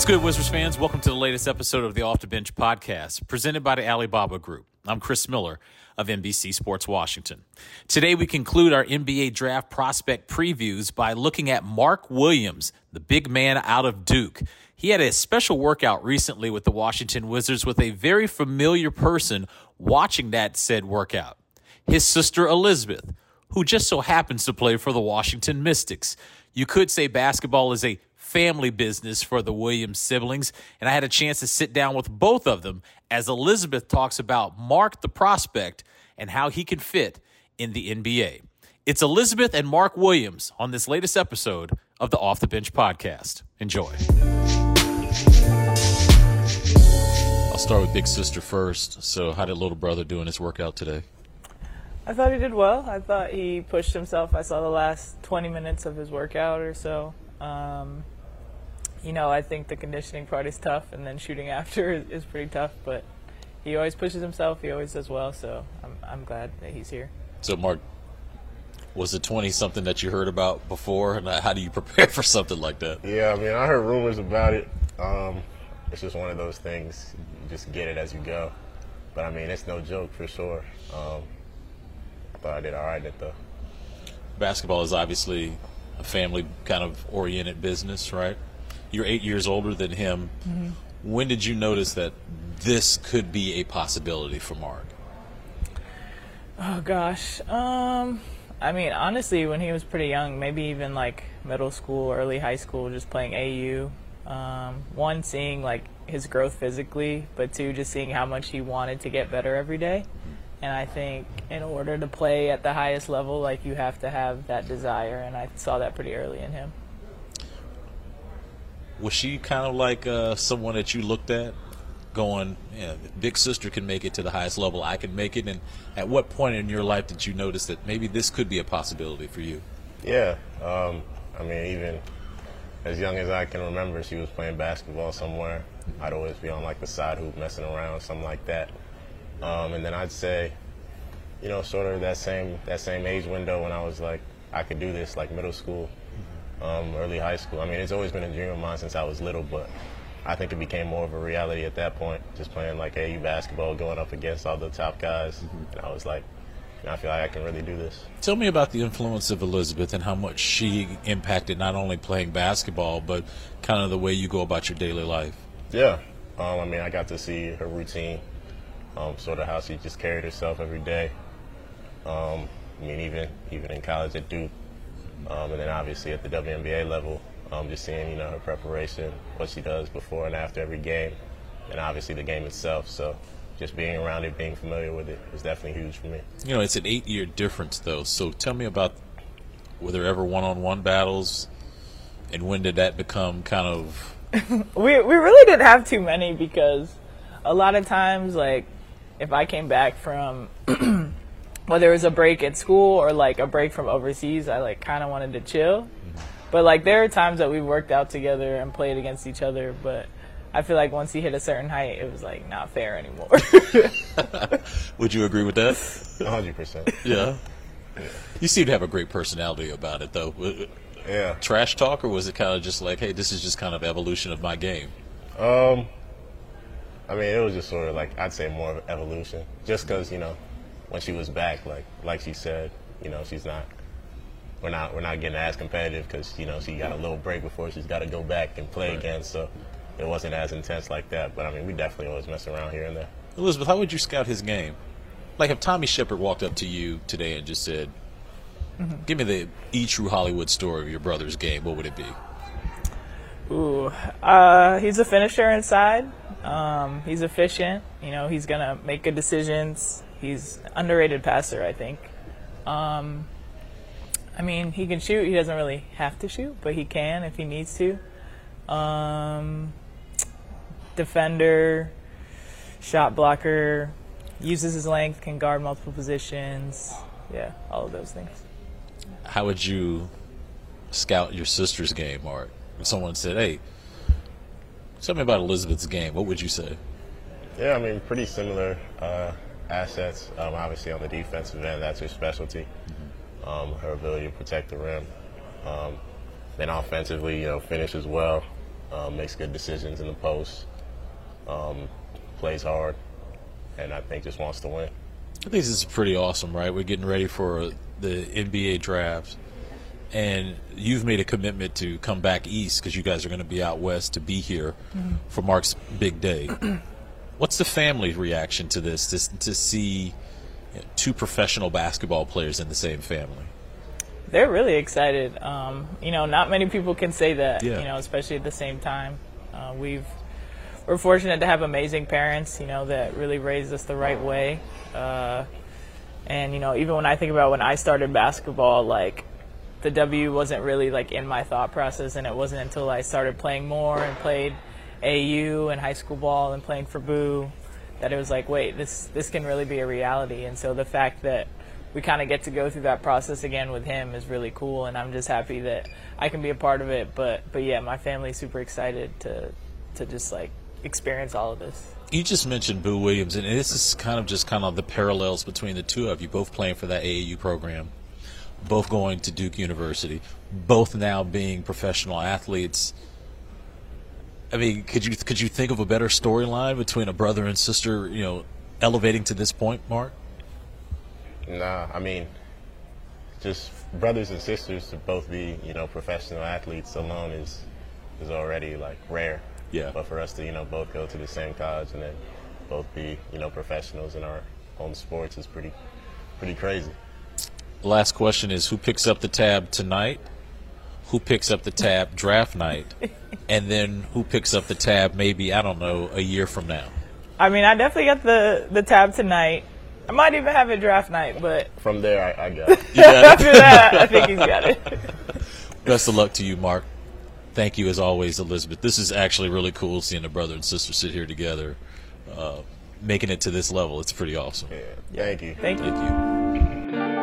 What's good, Wizards fans? Welcome to the latest episode of the Off the Bench podcast, presented by the Alibaba Group. I'm Chris Miller of NBC Sports Washington. Today, we conclude our NBA draft prospect previews by looking at Mark Williams, the big man out of Duke. He had a special workout recently with the Washington Wizards with a very familiar person watching that said workout. His sister Elizabeth, who just so happens to play for the Washington Mystics. You could say basketball is a family business for the Williams siblings, and I had a chance to sit down with both of them as Elizabeth talks about Mark the prospect and how he can fit in the NBA. It's Elizabeth and Mark Williams on this latest episode of the Off the Bench podcast. Enjoy. I'll start with Big Sister first. So, how did little brother doing his workout today? I thought he did well. I thought he pushed himself. I saw the last 20 minutes of his workout or so. Um, you know, I think the conditioning part is tough, and then shooting after is, is pretty tough. But he always pushes himself. He always does well. So I'm I'm glad that he's here. So, Mark, was the 20 something that you heard about before? And how do you prepare for something like that? Yeah, I mean, I heard rumors about it. Um, it's just one of those things. You just get it as you go. But I mean, it's no joke for sure. Um, I thought I did all right at the. Basketball is obviously a family kind of oriented business, right? You're eight years older than him. Mm-hmm. When did you notice that this could be a possibility for Mark? Oh gosh. Um I mean, honestly, when he was pretty young, maybe even like middle school, early high school, just playing AU. Um, one, seeing like his growth physically, but two, just seeing how much he wanted to get better every day. And I think in order to play at the highest level, like you have to have that desire, and I saw that pretty early in him. Was she kind of like uh, someone that you looked at, going, yeah, big sister can make it to the highest level, I can make it? And at what point in your life did you notice that maybe this could be a possibility for you? Yeah, um, I mean, even as young as I can remember, she was playing basketball somewhere. I'd always be on like the side hoop messing around, something like that. Um, and then I'd say, you know, sort of that same that same age window when I was like, I could do this, like middle school, um, early high school. I mean, it's always been a dream of mine since I was little, but I think it became more of a reality at that point. Just playing like AU basketball, going up against all the top guys, mm-hmm. and I was like, I feel like I can really do this. Tell me about the influence of Elizabeth and how much she impacted not only playing basketball, but kind of the way you go about your daily life. Yeah, um, I mean, I got to see her routine um, sort of how she just carried herself every day. Um, I mean, even even in college at Duke, um, and then obviously at the WNBA level, um, just seeing you know her preparation, what she does before and after every game, and obviously the game itself. So just being around it, being familiar with it is definitely huge for me. You know, it's an eight-year difference though. So tell me about were there ever one-on-one battles, and when did that become kind of? we we really didn't have too many because a lot of times like if I came back from whether it was a break at school or like a break from overseas, I like kind of wanted to chill. But like there are times that we worked out together and played against each other, but I feel like once he hit a certain height, it was like not fair anymore. Would you agree with that? 100%. Yeah. yeah. You seem to have a great personality about it, though. Yeah. Trash talk, or was it kind of just like, hey, this is just kind of evolution of my game? Um, I mean, it was just sort of like I'd say more of evolution, just because you know, when she was back, like like she said, you know, she's not. We're not we're not getting as competitive because you know she got a little break before she's got to go back and play right. again, so it wasn't as intense like that. But I mean, we definitely always mess around here and there. Elizabeth, how would you scout his game? Like if Tommy Sheppard walked up to you today and just said, mm-hmm. "Give me the E True Hollywood story of your brother's game," what would it be? Ooh, uh, he's a finisher inside. Um, he's efficient. You know, he's gonna make good decisions. He's underrated passer, I think. Um, I mean, he can shoot. He doesn't really have to shoot, but he can if he needs to. Um, defender, shot blocker, uses his length, can guard multiple positions. Yeah, all of those things. How would you scout your sister's game, Mark? If someone said, "Hey," Tell me about Elizabeth's game. What would you say? Yeah, I mean, pretty similar uh, assets. Um, obviously, on the defensive end, that's her specialty. Mm-hmm. Um, her ability to protect the rim. Um, then offensively, you know, finish as well. um, makes good decisions in the post, um, plays hard, and I think just wants to win. I think this is pretty awesome, right? We're getting ready for the NBA draft, and you've made a commitment to come back east because you guys are going to be out west to be here mm-hmm. for Mark's big day. What's the family reaction to this? To, to see you know, two professional basketball players in the same family? They're really excited. Um, you know, not many people can say that. Yeah. You know, especially at the same time. Uh, we've we're fortunate to have amazing parents. You know, that really raised us the right way. Uh, and you know, even when I think about when I started basketball, like the W wasn't really like in my thought process, and it wasn't until I started playing more and played AU and high school ball and playing for Boo that it was like, wait, this this can really be a reality. And so the fact that we kind of get to go through that process again with him is really cool, and I'm just happy that I can be a part of it. But but yeah, my family's super excited to to just like experience all of this. You just mentioned Boo Williams, and this is kind of just kind of the parallels between the two of you, both playing for that AAU program, both going to Duke University, both now being professional athletes. I mean, could you could you think of a better storyline between a brother and sister, you know, elevating to this point, Mark? Nah, I mean, just brothers and sisters to both be, you know, professional athletes alone is is already like rare. Yeah. But for us to, you know, both go to the same college and then both be, you know, professionals in our own sports is pretty pretty crazy. Last question is who picks up the tab tonight? Who picks up the tab draft night? And then who picks up the tab maybe, I don't know, a year from now? I mean, I definitely got the, the tab tonight. I might even have it draft night, but from there, I, I got it. After that, I think he's got it. Best of luck to you, Mark. Thank you, as always, Elizabeth. This is actually really cool seeing a brother and sister sit here together, uh, making it to this level. It's pretty awesome. Yeah. Thank you. Thank you. Thank you.